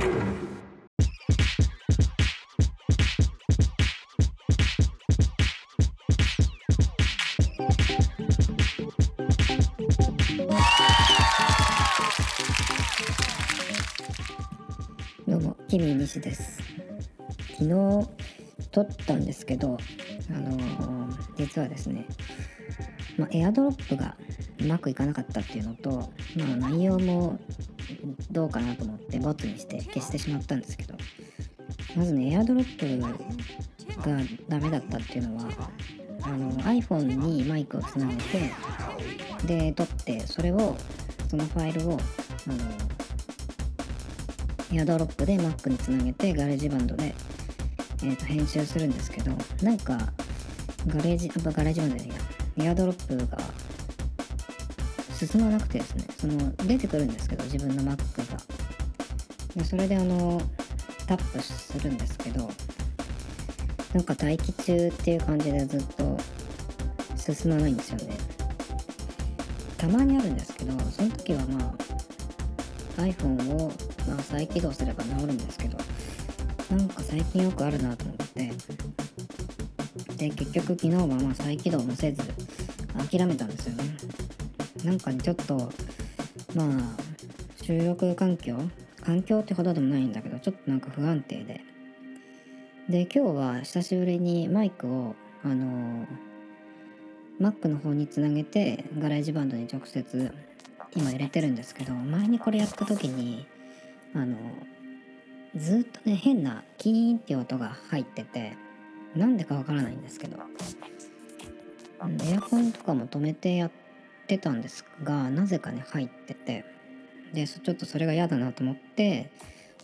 どうも、キミ西です。昨日撮ったんですけど、あのー実はですね、まあ、エアドロップがうまくいかなかったっていうのと、まあ、内容もどうかなと思ってボツにして消してしまったんですけど、まずね、エアドロップがダメだったっていうのは、あの iPhone にマイクをつなげて、で、撮って、それを、そのファイルを、あのエアドロップで Mac につなげてガレージバンドで、えーと編集するんですけどなんかガレージやっぱガレージバンドじゃないやエアドロップが進まなくてですねその出てくるんですけど自分の Mac が。でそれであのタップするんですけどなんか待機中っていう感じでずっと進まないんですよね。たまにあるんですけどその時はまあ iPhone を、まあ、再起動すれば治るんですけどなんか最近よくあるなと思ってで結局昨日はまあ再起動もせず諦めたんですよね。なんかねちょっとまあ収録環境環境ってほどでもないんだけどちょっとなんか不安定で。で今日は久しぶりにマイクをあの Mac の方につなげてガレージバンドに直接今入れてるんですけど前にこれやった時にあのずっとね変なキーンって音が入っててなんでかわからないんですけど。エアコンとかも止めてやってたんですがなぜかね入ってて。でちょっとそれが嫌だなと思って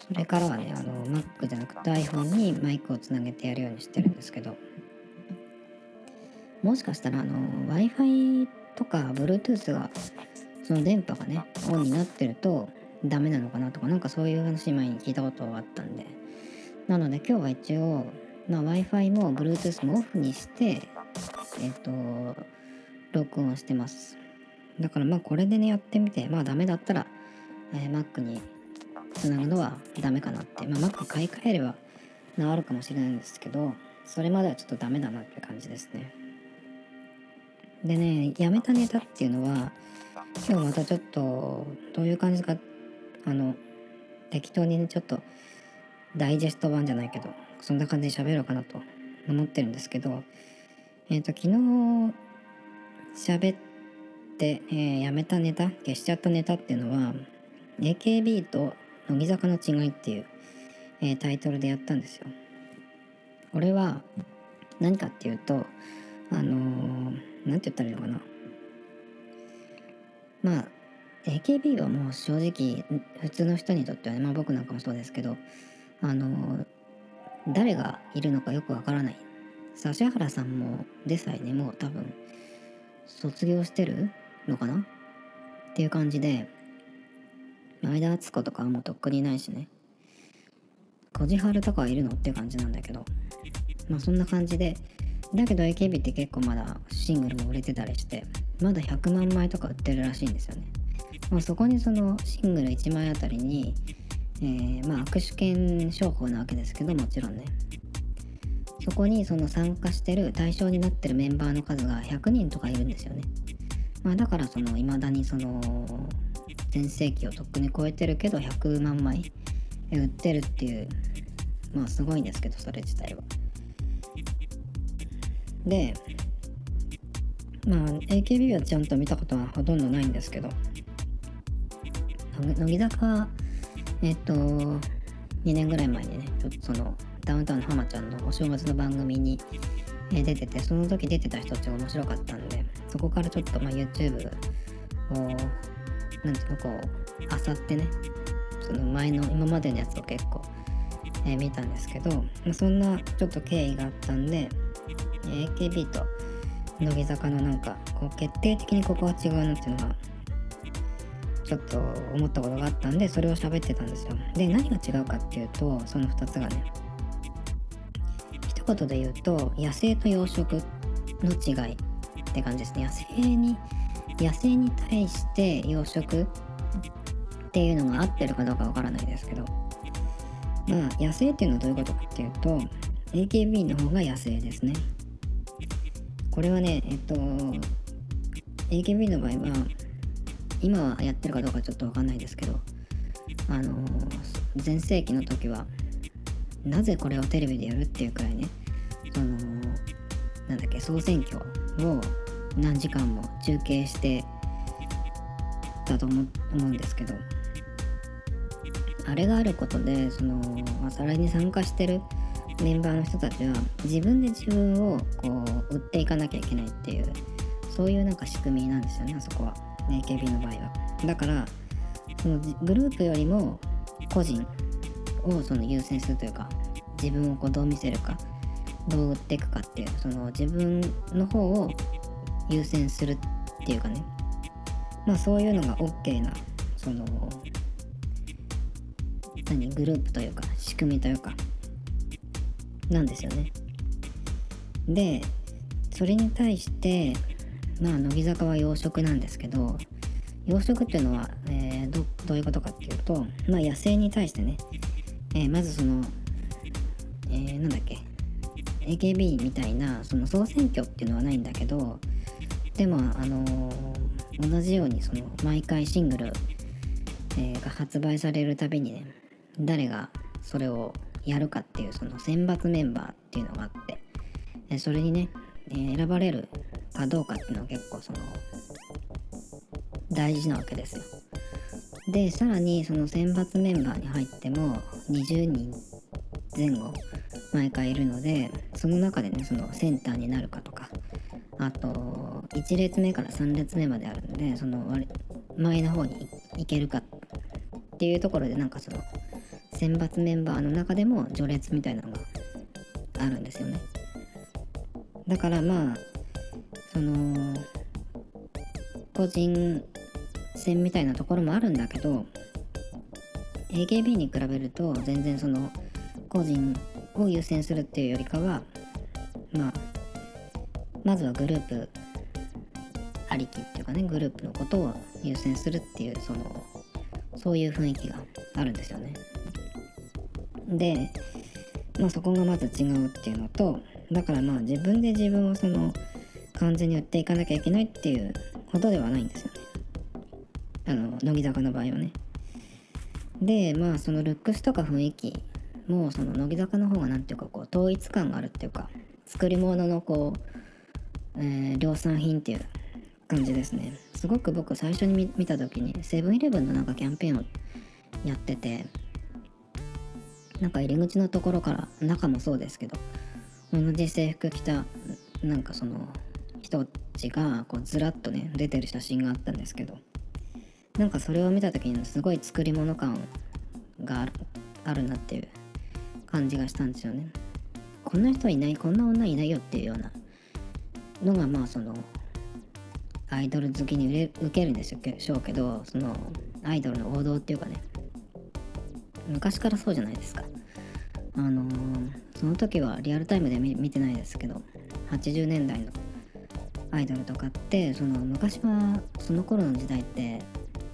それからはねあの Mac じゃなくて iPhone にマイクをつなげてやるようにしてるんですけど。もしかしたらあの w i f i とか Bluetooth がその電波がねオンになってるとダメなのかなとかなんかそういう話前に聞いたことがあったんで。なので今日は一応、まあ、w i f i も Bluetooth もオフにしてえっ、と録音してます。だからまあこれでねやってみてまあダメだったら、えー Mac につなぐのはダメかなって、まあ、Mac 買い替えれば治るかもしれないんですけどそれまではちょっとダメだなって感じですね。でねやめたネタっていうのは今日またちょっとどういう感じかあの適当にねちょっとダイジェスト版じゃないけどそんな感じで喋ろうかなと思ってるんですけどえっ、と昨日喋って、えーやめたネタ消しちゃったネタっていうのは AKB と乃木坂の違いっていう、えータイトルでやったんですよ。これは何かっていうとあのーて言ったらいいのかな。まあ AKB はもう正直普通の人にとってはねまあ僕なんかもそうですけどあの誰がいるのかよくわからない。指原さんもでさえねもう多分卒業してるのかな？っていう感じで前田敦子とかはもうとっくにいないしね。こじはるとかはいるのっていう感じなんだけどまあそんな感じでだけど AKB って結構まだシングルも売れてたりしてまだ100万枚とか売ってるらしいんですよね、まあ、そこにそのシングル1枚あたりに、えーまあ握手券商法なわけですけどもちろんね。そこにその参加してる対象になってるメンバーの数が100人とかいるんですよね、まあ、だからその未だにその全盛期をとっくに超えてるけど100万枚売ってるっていうまあすごいんですけどそれ自体は。でまあ AKB はちゃんと見たことはほとんどないんですけど乃木坂えっと2年ぐらい前にねちょっとそのダウンタウンの浜ちゃんのお正月の番組に出ててその時出てた人たちが面白かったんでそこからちょっとまあ YouTube をなんていうのこうあさってねその前の今までのやつを結構、えー見たんですけど、まあ、そんなちょっと経緯があったんで AKB と乃木坂のなんかこう決定的にここは違うなっていうのがちょっと思ったことがあったんでそれを喋ってたんですよ。で何が違うかっていうとその2つがね一言で言うと野生と養殖の違い。って感じですね。野生に野生に対して養殖っていうのが合ってるかどうかわからないですけど。まあ野生っていうのはどういうことかっていうと AKB の方が野生ですね。これはねえっと AKB の場合は今はやってるかどうかちょっと分かんないですけどあの全盛期の時はなぜこれをテレビでやるっていうくらいねそのなんだっけ総選挙を何時間も中継してたと思うんですけどあれがあることでその朝ライに参加してるメンバーの人たちは自分で自分をこう売っていかなきゃいけないっていうそういうなんか仕組みなんですよねあそこは。AKB の場合は。だからそのグループよりも個人をその優先するというか自分をこうどう見せるかどう売っていくかっていうその自分の方を優先するっていうかね。まあそういうのが OK なその何グループというか仕組みというかなんですよね。でそれに対してまあ乃木坂は養殖なんですけど養殖っていうのは、えー、どどういうことかっていうとまあ野生に対してね、えー、まずそのえー、なんだっけ。AKB みたいなその総選挙っていうのはないんだけどでもあのー、同じようにその毎回シングル、えー、が発売されるたびにね誰がそれをやるかっていうその選抜メンバーっていうのがあって、えそれにね、え、選ばれるかどうかっていうのは結構その大事なわけですよ。でさらにその選抜メンバーに入っても20人前後毎回いるのでその中でねそのセンターになるかとかあと1列目から3列目まであるのでその前の方に行けるかっていうところでなんかその選抜メンバーの中でも序列みたいなのがあるんですよね。だからまあその個人戦みたいなところもあるんだけど AKB に比べると全然その個人を優先するっていうよりかはまあまずはグループありきっていうかねグループのことを優先するっていうそのそういう雰囲気があるんですよね。でまあそこがまず違うっていうのとだからまあ自分で自分をその完全に売っていかなきゃいけないっていうほどではないんですよね。あの乃木坂の場合はね。でまあそのルックスとか雰囲気もその乃木坂の方が何ていうかこう統一感があるっていうか作り物のこう、えー、量産品っていう感じですね。すごく僕最初に見た時にセブンイレブンのなんかキャンペーンをやっててなんか入り口のところから中もそうですけど同じ制服着たなんかその人たちがこうずらっとね出てる写真があったんですけどなんかそれを見た時にすごい作り物感があるなっていう感じがしたんですよね。こんな人いないこんな女いないよっていうようなのがまあそのアイドル好きに受けるんでしょうけどそのアイドルの王道っていうかね。昔からそうじゃないですか。あのー、その時はリアルタイムで見てないですけど80年代のアイドルとかってその昔はその頃の時代って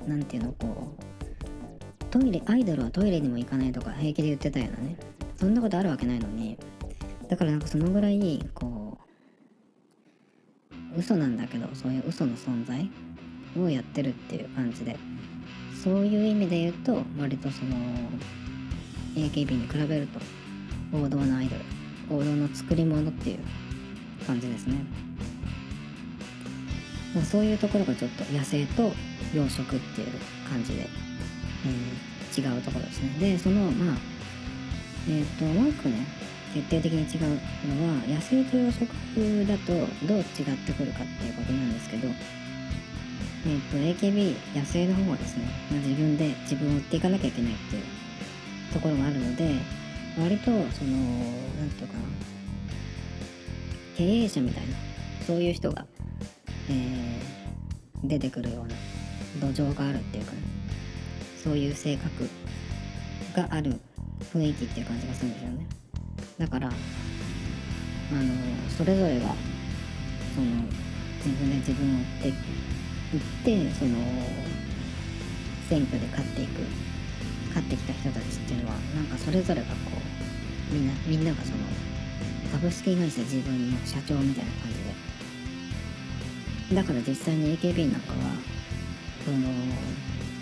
何て言うのこうトイレアイドルはトイレにも行かないとか平気で言ってたようなね。そんなことあるわけないのに。だからなんかそのぐらいこう嘘なんだけどそういう嘘の存在をやってるっていう感じで。そういう意味で言うと割とその AKB に比べると王道のアイドル王道の作り物っていう感じですね、まあ、そういうところがちょっと野生と養殖っていう感じで、えー、違うところですね。でそのまあえっ、ー、ともう一個ね決定的に違うのは野生と養殖だとどう違ってくるかっていうことなんですけどえっ、と AKB 野生の方はですね、まあ、自分で自分を売っていかなきゃいけないっていうところがあるので割とその何て言うかな経営者みたいなそういう人が、えー、出てくるような土壌があるっていうかねそういう性格がある雰囲気っていう感じがするんですよね。だからあのそれぞれがその自分で自分を追っていってその選挙で勝っていく勝ってきた人たちっていうのはなんかそれぞれがこうみんなみんながその株式会社自分の社長みたいな感じで。だから実際に AKB なんかはその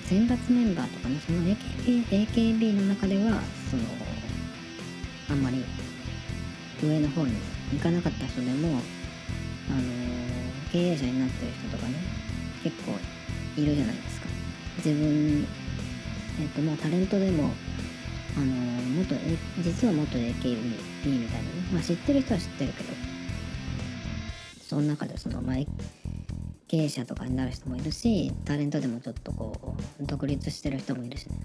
選抜メンバーとかねその AKB, AKB の中ではそのあんまり上の方に行かなかった人でもあの経営者になってる人とかね結構いるじゃないですか。自分えっ、とまあタレントでもあの元実は元 AKB みたいなねまあ知ってる人は知ってるけどその中でそのまあ経営者とかになる人もいるしタレントでもちょっとこう独立してる人もいるしね。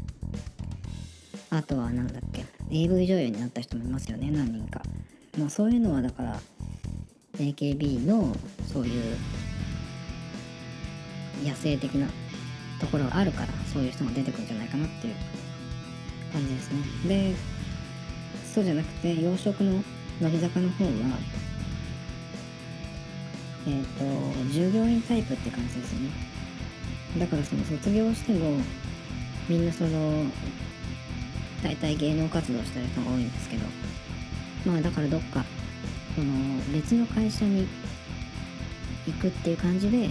あとは何だっけ AV 女優になった人もいますよね何人か。まあそういうのはだから AKB のそういう野生的なところがあるからそういう人が出てくるんじゃないかなっていう感じですね。でそうじゃなくて養殖の乃木坂の方はえっ、ー、と従業員タイプって感じですよね。だからその卒業してもみんなその大体芸能活動してる人が多いんですけどまあだからどっかその別の会社に行くっていう感じで、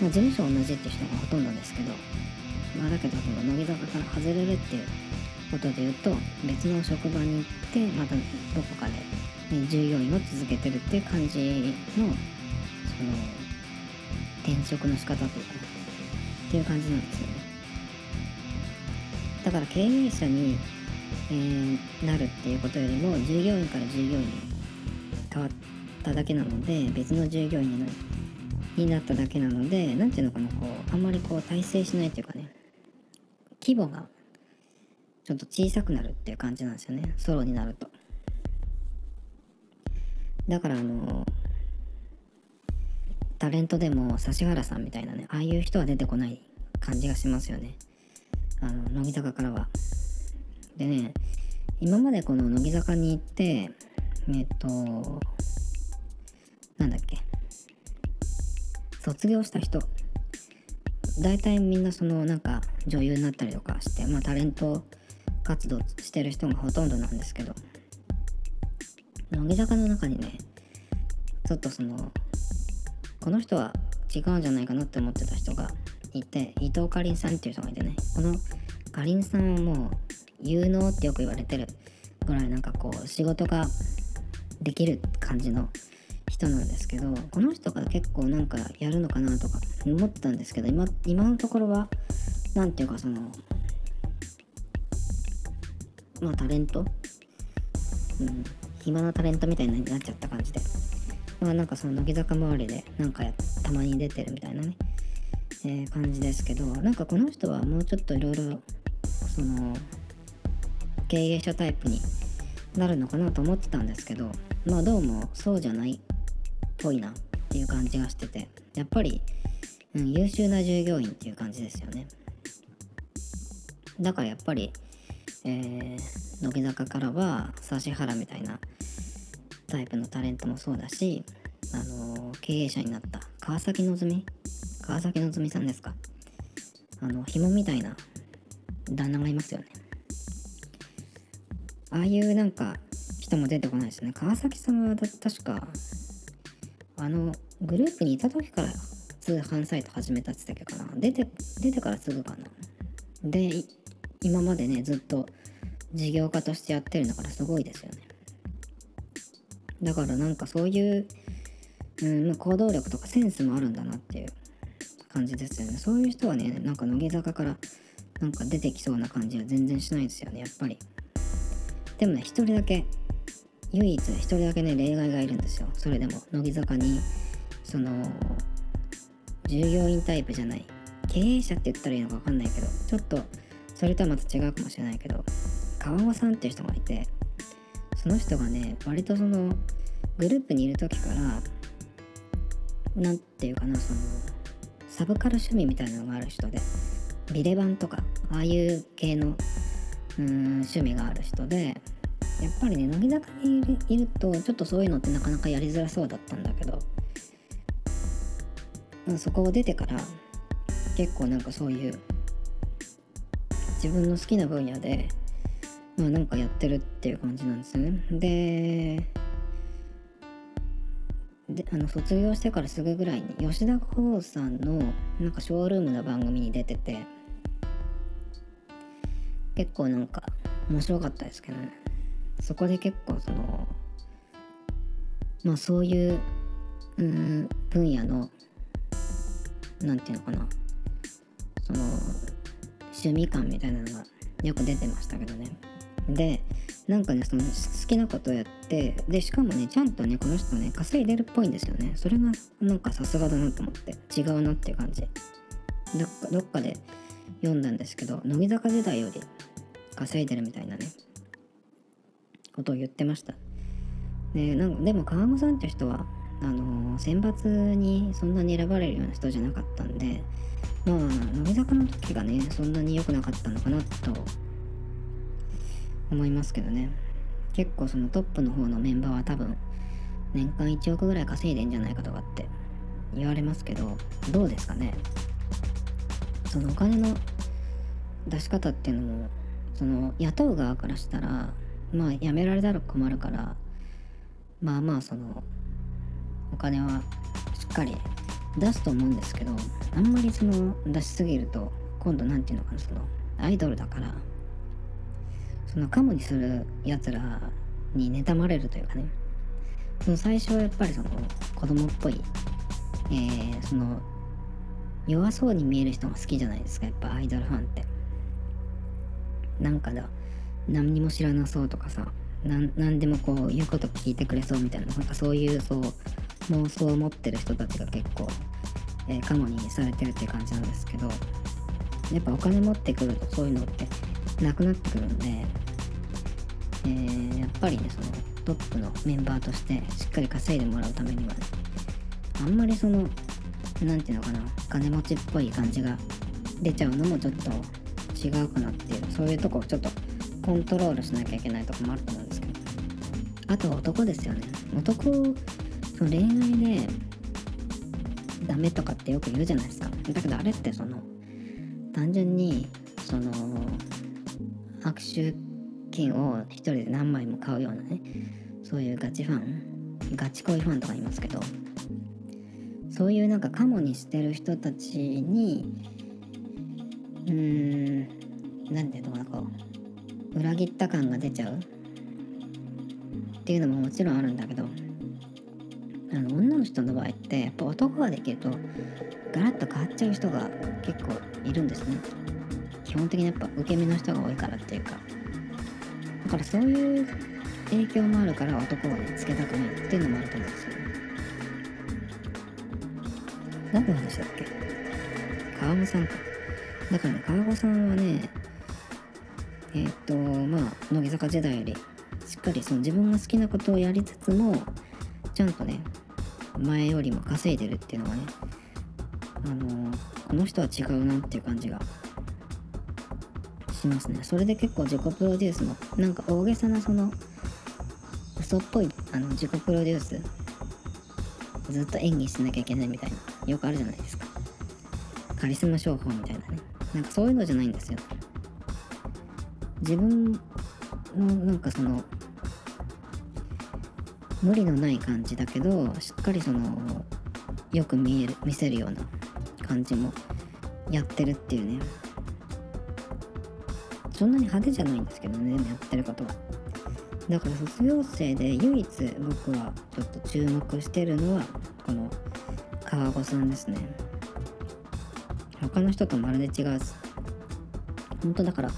まあ、事務所同じって人がほとんどですけどまあだけどその乃木坂から外れるっていうことで言うと別の職場に行ってまたどこかで、ね、従業員を続けてるっていう感じのその転職の仕方というかっていう感じなんですよね。だから経営者に、えー、なるっていうことよりも従業員から従業員に変わっただけなので別の従業員になになっただけなので何ていうのかなこうあんまりこう体制しないというかね規模がちょっと小さくなるっていう感じなんですよねソロになると。だからあのタレントでも指原さんみたいなねああいう人は出てこない感じがしますよね。あの乃木坂からは。でね今までこの乃木坂に行ってえっとなんだっけ卒業した人大体みんなそのなんか女優になったりとかしてまあタレント活動してる人がほとんどなんですけど乃木坂の中にねちょっとそのこの人は違うんじゃないかなって思ってた人がいて伊藤かりんさんっていう人がいてねこのかりんさんはもう有能ってよく言われてる。ぐらいなんかこう仕事ができる感じの人なんですけどこの人が結構なんかやるのかなとか思ったんですけど今今のところは何ていうかそのまあタレント？うん。暇なタレントみたいになっちゃった感じで。まあなんかその乃木坂周りでなんかたまに出てるみたいなね、えー、感じですけどなんかこの人はもうちょっといろいろその経営者タイプになるのかなと思ってたんですけどまあどうもそうじゃないっぽいなっていう感じがしててやっぱり、うん、優秀な従業員っていう感じですよね。だからやっぱり、えー、乃木坂からは指原みたいなタイプのタレントもそうだし、あのー、経営者になった川崎希川崎希さんですか。あの紐みたいな旦那がいますよね。ああいうなんか人も出てこないですね。川崎さんは確かあのグループにいた時から通販サイト始めたって言ったっけかな。出て出てからすぐかな。で今までねずっと事業家としてやってるんだからすごいですよね。だからなんかそういう、うん、行動力とかセンスもあるんだなっていう。感じですよね。そういう人はねなんか乃木坂からなんか出てきそうな感じは全然しないですよねやっぱり。でもね一人だけ唯一一人だけね例外がいるんですよ。それでも乃木坂にその従業員タイプじゃない経営者って言ったらいいのか分かんないけどちょっとそれとはまた違うかもしれないけど川尾さんっていう人がいてその人がね割とそのグループにいる時から何て言うかなそのサブカル趣味みたいなのがある人でビレバンとかああいう系のうん趣味がある人でやっぱりね乃木坂にいるとちょっとそういうのってなかなかやりづらそうだったんだけど、そこを出てから結構なんかそういう自分の好きな分野でまあなんかやってるっていう感じなんですよね。でであの卒業してからすぐぐらいに吉田鋼さんのなんかショールームの番組に出てて結構なんか面白かったですけどね。そこで結構そのまあそういううん分野の何て言うのかな。その趣味感みたいなのがよく出てましたけどね。でなんかねその好きなことをやってでしかもねちゃんとねこの人ね稼いでるっぽいんですよね。それがなんかさすがだなと思って。違うなっていう感じ。どっかどっかで読んだんですけど乃木坂時代より稼いでるみたいなね。ことを言ってました。でなんかでも川越さんって人はあの選抜にそんなに選ばれるような人じゃなかったんでまあ乃木坂の時がねそんなに良くなかったのかなと思いますけどね。結構そのトップの方のメンバーは多分年間1億ぐらい稼いでんじゃないかとかって言われますけどどうですかね。そのお金の出し方っていうのもその雇う側からしたらまあ辞められたら困るからまあまあそのお金はしっかり出すと思うんですけどあんまりその出しすぎると今度何て言うのかなそのアイドルだからそのカモにするやつらに妬まれるというかね。その最初はやっぱりその子供っぽい、えー、その弱そうに見える人が好きじゃないですかやっぱアイドルファンって。なんかだ何にも知らなそうとかさ何でもこう言うこと聞いてくれそうみたいななんかそういうそう妄想を持ってる人たちが結構、えー、カモにされてるっていう感じなんですけどやっぱお金持ってくるとそういうのってなくなってくるんで、えー、やっぱりねそのトップのメンバーとしてしっかり稼いでもらうためにはねあんまりその何て言うのかな金持ちっぽい感じが出ちゃうのもちょっと違うかなっていうそういうとこをちょっとコントロールしなきゃいけないとこもあると思うんですけど。あと男ですよね。男その恋愛でダメとかってよく言うじゃないですか。だけどあれってその単純にその握手券を一人で何枚も買うようなねそういうガチファンガチ恋ファンとかいますけどそういうなんかカモにしてる人たちにうーん何ていうのかなこう裏切った感が出ちゃう？っていうのももちろんあるんだけどあの女の人の場合ってやっぱ男ができるとガラッと変わっちゃう人が結構いるんですね。基本的にやっぱ受け身の人が多いからっていうか。だからそういう影響もあるから男はねつけたくないっていうのもあると思うんですよね。何の話だっけ？川間さんか。だからね川越さんはねえー、っとまあ乃木坂時代よりしっかりその自分が好きなことをやりつつもちゃんとね前よりも稼いでるっていうのがねあの、この人は違うなっていう感じがしますね。それで結構自己プロデュースもなんか大げさなその嘘っぽいあの自己プロデュースずっと演技しなきゃいけないみたいなよくあるじゃないですか。カリスマ商法みたいなね。なんかそういうのじゃないんですよ。自分のなんかその無理のない感じだけどしっかりそのよく見える見せるような感じもやってるっていうね。そんなに派手じゃないんですけどねやってることは。だから卒業生で唯一僕はちょっと注目してるのはこの川越さんですね。他の人とまるで違う本当だから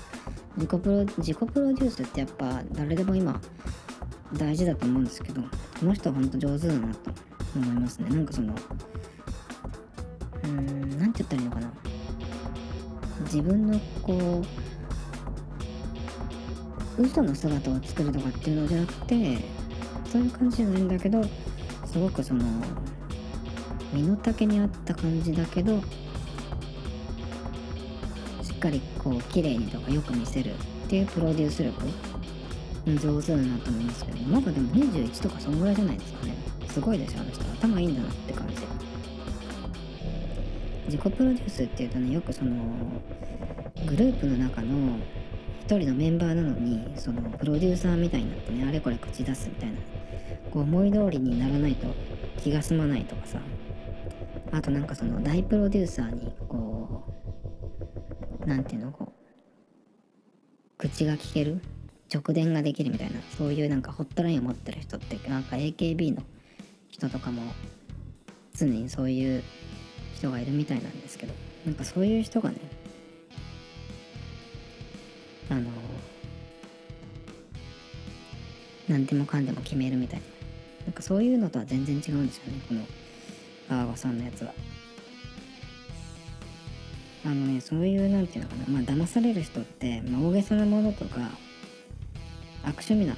自己プロ自己プロデュースってやっぱ誰でも今大事だと思うんですけどこの人は本当上手だなと思いますね。なんかそのうーん何て言ったらいいのかな。自分のこう嘘の姿を作るとかっていうのじゃなくてそういう感じじゃないんだけどすごくその身の丈に合った感じだけどかりこう綺麗にとかよく見せるっていうプロデュース力上手だなと思いますけどまだでも21とかそんぐらいじゃないですかね。すごいですよあの人頭いいんだなって感じ。自己プロデュースっていうとねよくそのグループの中の一人のメンバーなのにそのプロデューサーみたいになってねあれこれ口出すみたいなこう思い通りにならないと気が済まないとかさ。あとなんかその大プロデューサーにうなんていうのこう口が聞ける直電ができるみたいなそういうなんかホットラインを持ってる人ってなんか AKB の人とかも常にそういう人がいるみたいなんですけどなんかそういう人がねあの何でもかんでも決めるみたいななんかそういうのとは全然違うんですよねこのバーガさんのやつは。あのねそういうなんていうのかなまあ騙される人って、まあ、大げさなものとか悪趣味な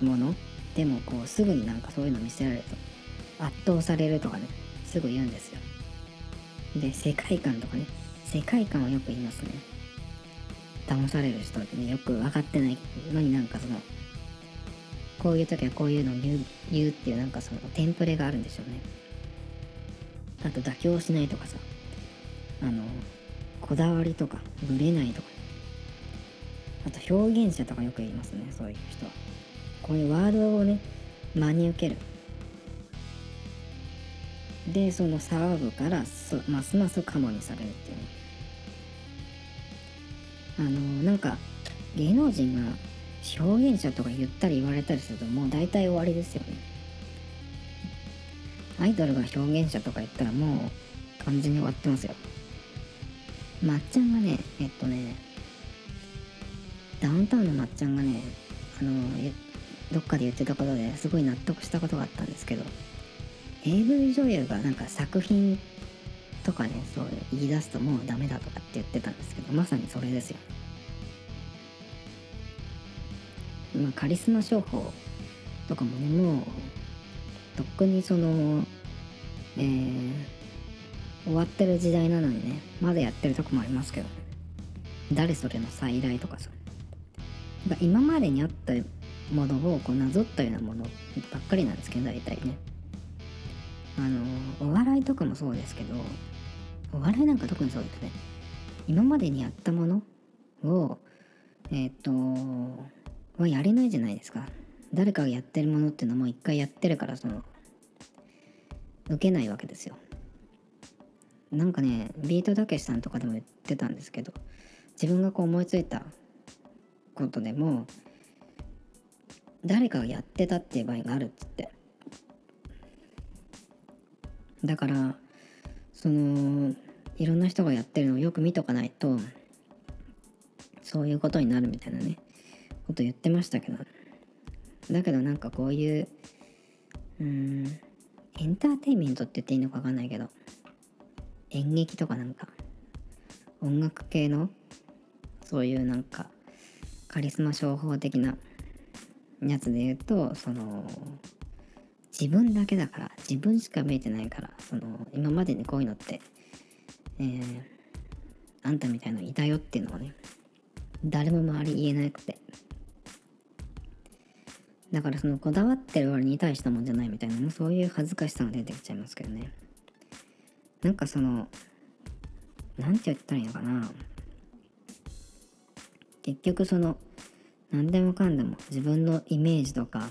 ものでもこうすぐになんかそういうの見せられると圧倒されるとかねすぐ言うんですよ。で世界観とかね世界観はよく言いますね。騙される人ってねよく分かってないのになんかそのこういう時はこういうのを言う言うっていうなんかそのテンプレがあるんでしょうね。あと妥協しないとかさ。あのこだわりとかぶれないとか。あと表現者とかよく言いますねそういう人は。こういうワードをね真に受ける。でその騒ぐからすますますカモにされるっていうね。あのなんか芸能人が表現者とか言ったり言われたりするともう大体終わりですよね。アイドルが表現者とか言ったらもう完全に終わってますよ。まっちゃんがねえっとねダウンタウンのまっちゃんがねあのどっかで言ってたことですごい納得したことがあったんですけど AV 女優がなんか作品とかねそう言い出すともうダメだとかって言ってたんですけどまさにそれですよ。まあ、カリスマ商法とかもねもうとっくにそのえー、終わってる時代なのにねまだやってるとこもありますけど誰それの再来とかさ。か今までにあったものをこうなぞったようなものばっかりなんですけど大体ね。あのお笑いとかもそうですけどお笑いなんか特にそうですね。今までにやったものをえっ、とはやれないじゃないですか。誰かがやってるものっていうのはもう一回やってるからその受けないわけですよ。なんかねビートたけしさんとかでも言ってたんですけど自分がこう思いついたことでも誰かがやってたっていう場合があるっつって。だからそのいろんな人がやってるのをよく見とかないとそういうことになるみたいなねこと言ってましたけど。だけどなんかこういううんエンターテインメントって言っていいのか分かんないけど演劇とかなんか音楽系のそういうなんかカリスマ商法的なやつで言うとその自分だけだから自分しか見えてないからその今までにこういうのってえー、あんたみたいのいたよっていうのはね誰も周り言えなくて。だからそのこだわってる割に大したもんじゃないみたいなそういう恥ずかしさが出てきちゃいますけどね。なんかそのなんて言ったらいいのかな。結局その何でもかんでも自分のイメージとか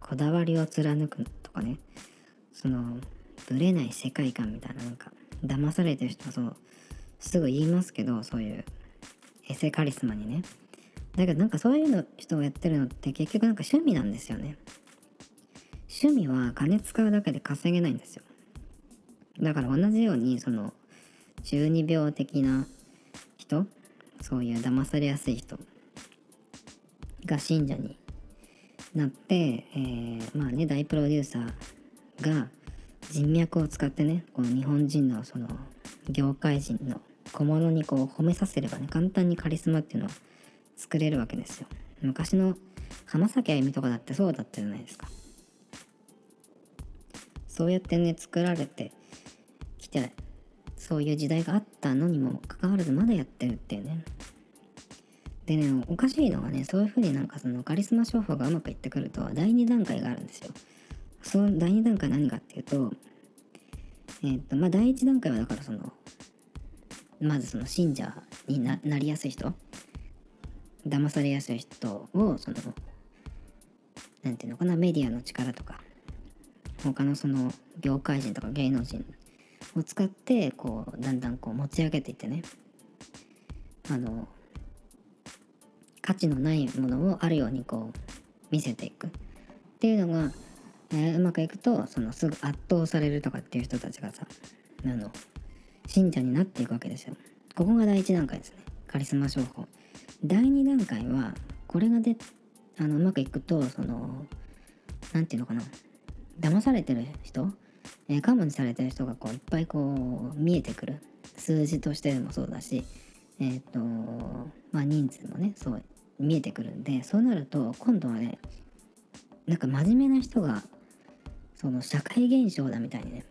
こだわりを貫くとかね。そのぶれない世界観みたいななんか騙されてる人はそうすぐ言いますけどそういうエセカリスマにね。だけどなんかそういうの人がやってるのって結局なんか趣味なんですよね。趣味は金使うだけで稼げないんですよ。だから同じようにその中二病的な人そういう騙されやすい人が信者になって、えー、まあね大プロデューサーが人脈を使ってねこの日本人のその業界人の小物にこう褒めさせればね簡単にカリスマっていうのは作れるわけですよ。昔の浜崎あゆみとかだってそうだったじゃないですか。そうやってね作られててそういう時代があったのにもかかわらずまだやってるっていうね。でねおかしいのはねそういうふうになんかそのカリスマ商法がうまくいってくると第2段階があるんですよ。その第2段階何かっていうとえっ、ー、とまあ第1段階はだからそのまずその信者になりやすい人騙されやすい人をその何て言うのかなメディアの力とか他のその業界人とか芸能人を使ってこうだんだんこう持ち上げていってねあの価値のないものをあるようにこう見せていくっていうのが、えー、うまくいくとそのすぐ圧倒されるとかっていう人たちがさあの信者になっていくわけですよ。ここが第一段階ですね。カリスマ商法。第2段階はこれがであのうまくいくとその何て言うのかな騙されてる人、えー、カモにされてる人がこういっぱいこう見えてくる数字としてもそうだしえっ、ー、とまあ人数もねそう見えてくるんでそうなると今度はねなんか真面目な人がその社会現象だみたいにね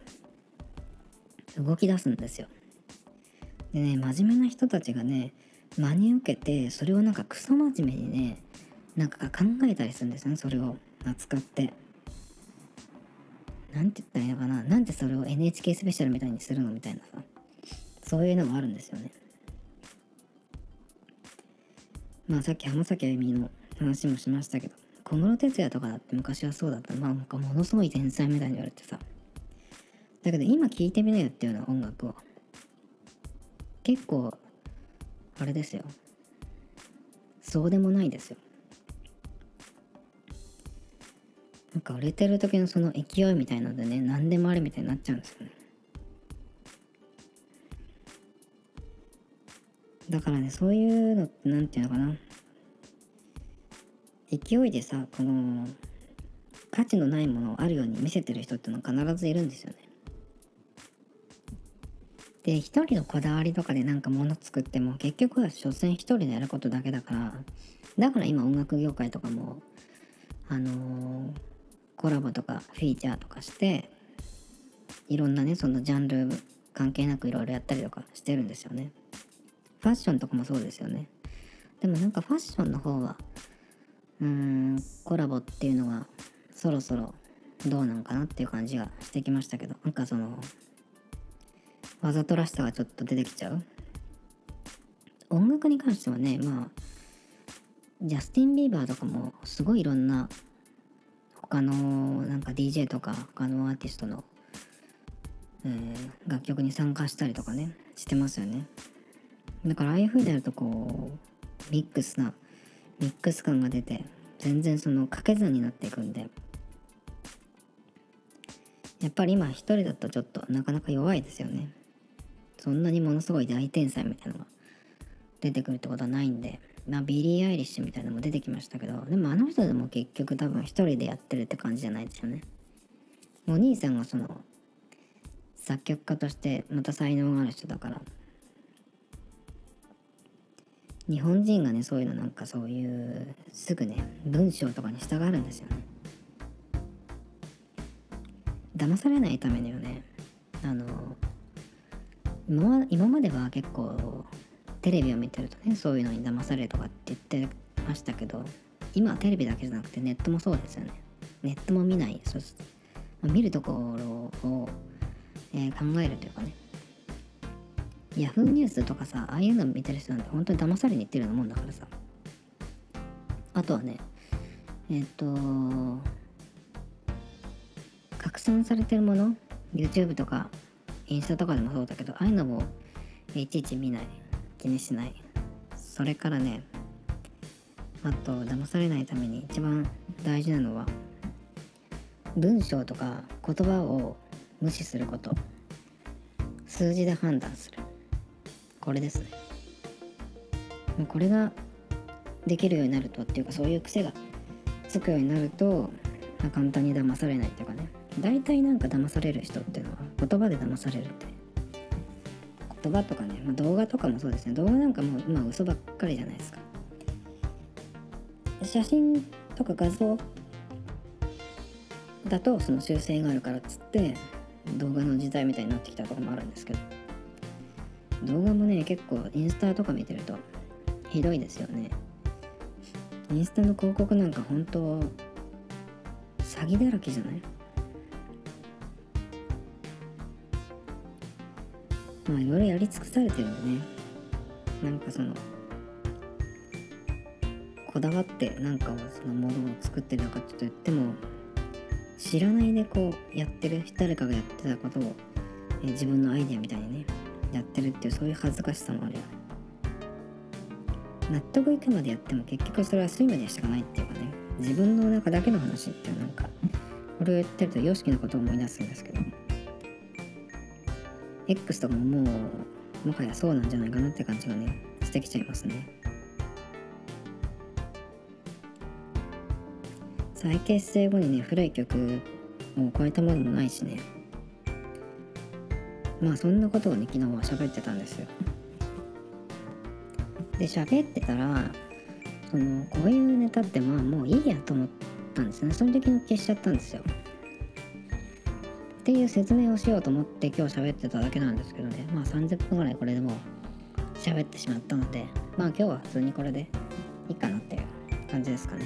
動き出すんですよ。でね真面目な人たちがね真に受けてそれをなんかクソ真面目にねなんか考えたりするんですよねそれを扱って。なんて言ったらいいのかな？なんでそれを NHK スペシャルみたいにするのみたいなさ。そういうのもあるんですよね。まあさっき浜崎あゆみの話もしましたけど小室哲哉とかだって昔はそうだった。まあなんかものすごい天才みたいに言われてさ。だけど今聴いてみなよっていうような音楽を。結構あれですよ。そうでもないですよ。なんか売れてる時のその勢いみたいのでね何でもありみたいになっちゃうんですよね。だからねそういうのって何て言うのかな。勢いでさこの価値のないものをあるように見せてる人ってのは必ずいるんですよね。で一人のこだわりとかでなんか物作っても結局は所詮一人でやることだけだからだから今音楽業界とかもあのー、コラボとかフィーチャーとかしていろんなねそのジャンル関係なくいろいろやったりとかしてるんですよね。ファッションとかもそうですよね。でもなんかファッションの方はうーんコラボっていうのがそろそろどうなんかなっていう感じがしてきましたけどなんかそのわざとらしさがちょっと出てきちゃう？音楽に関してはねまあジャスティン・ビーバーとかもすごいいろんな他のなんか DJ とか他のアーティストの、えー、楽曲に参加したりとかねしてますよね。だからああいう風でやるとこうミックスなミックス感が出て全然その掛け算になっていくんで。やっぱり今一人だとちょっとなかなか弱いですよね。そんなにものすごい大天才みたいなのが出てくるってことはないんで、まあ、ビリー・アイリッシュみたいなのも出てきましたけど、でもあの人でも結局多分一人でやってるって感じじゃないですよね。お兄さんがその、作曲家としてまた才能がある人だから、日本人がね、そういうのなんかそういう、すぐね、文章とかに従うんですよね。騙されないためにはね、あの、今今までは結構テレビを見てるとねそういうのに騙されるとかって言ってましたけど今はテレビだけじゃなくてネットもそうですよね。ネットも見ない。そして、まあ、見るところを、えー、考えるというかね。ヤフーニュースとかさああいうの見てる人なんて本当に騙されに行ってるようなもんだからさ。あとはねえっ、と拡散されてるもの？YouTube とかインスタとかでもそうだけどああいうのもいちいち見ない。気にしない。それからねあと騙されないために一番大事なのは文章とか言葉を無視すること。数字で判断する。これですね。もうこれができるようになるとっていうかそういう癖がつくようになると、まあ、簡単に騙されないっていうかね。大体なんか騙される人っていうのは言葉で騙されるって言葉とかね、まあ、動画とかもそうですね。動画なんかもう今嘘ばっかりじゃないですか。写真とか画像だとその修正があるからっつって動画の時代みたいになってきたとこもあるんですけど。動画もね結構インスタとか見てるとひどいですよね。インスタの広告なんか本当詐欺だらけじゃない？まあいろいろやり尽くされてるんでね。なんかそのこだわってなんかをそのものを作ってるのかちょっと言っても知らないでこうやってる誰かがやってたことを、え自分のアイデアみたいにねやってるっていうそういう恥ずかしさもあるよね。納得いくまでやっても結局それは睡魔でしかないっていうかね。自分の中だけの話っていうなんかこれを言ってると様式のことを思い出すんですけど X とかももうもはやそうなんじゃないかなって感じがねしてきちゃいますね。再結成後にね古い曲を超えたものもないしね。まあそんなことをね昨日は喋ってたんですよ。で喋ってたらそのこういうネタってまあもういいやと思ったんですね。その時の消しちゃったんですよ。っていう説明をしようと思って今日喋ってただけなんですけどね。まあ30分ぐらいこれでもう喋ってしまったのでまあ今日は普通にこれでいいかなっていう感じですかね。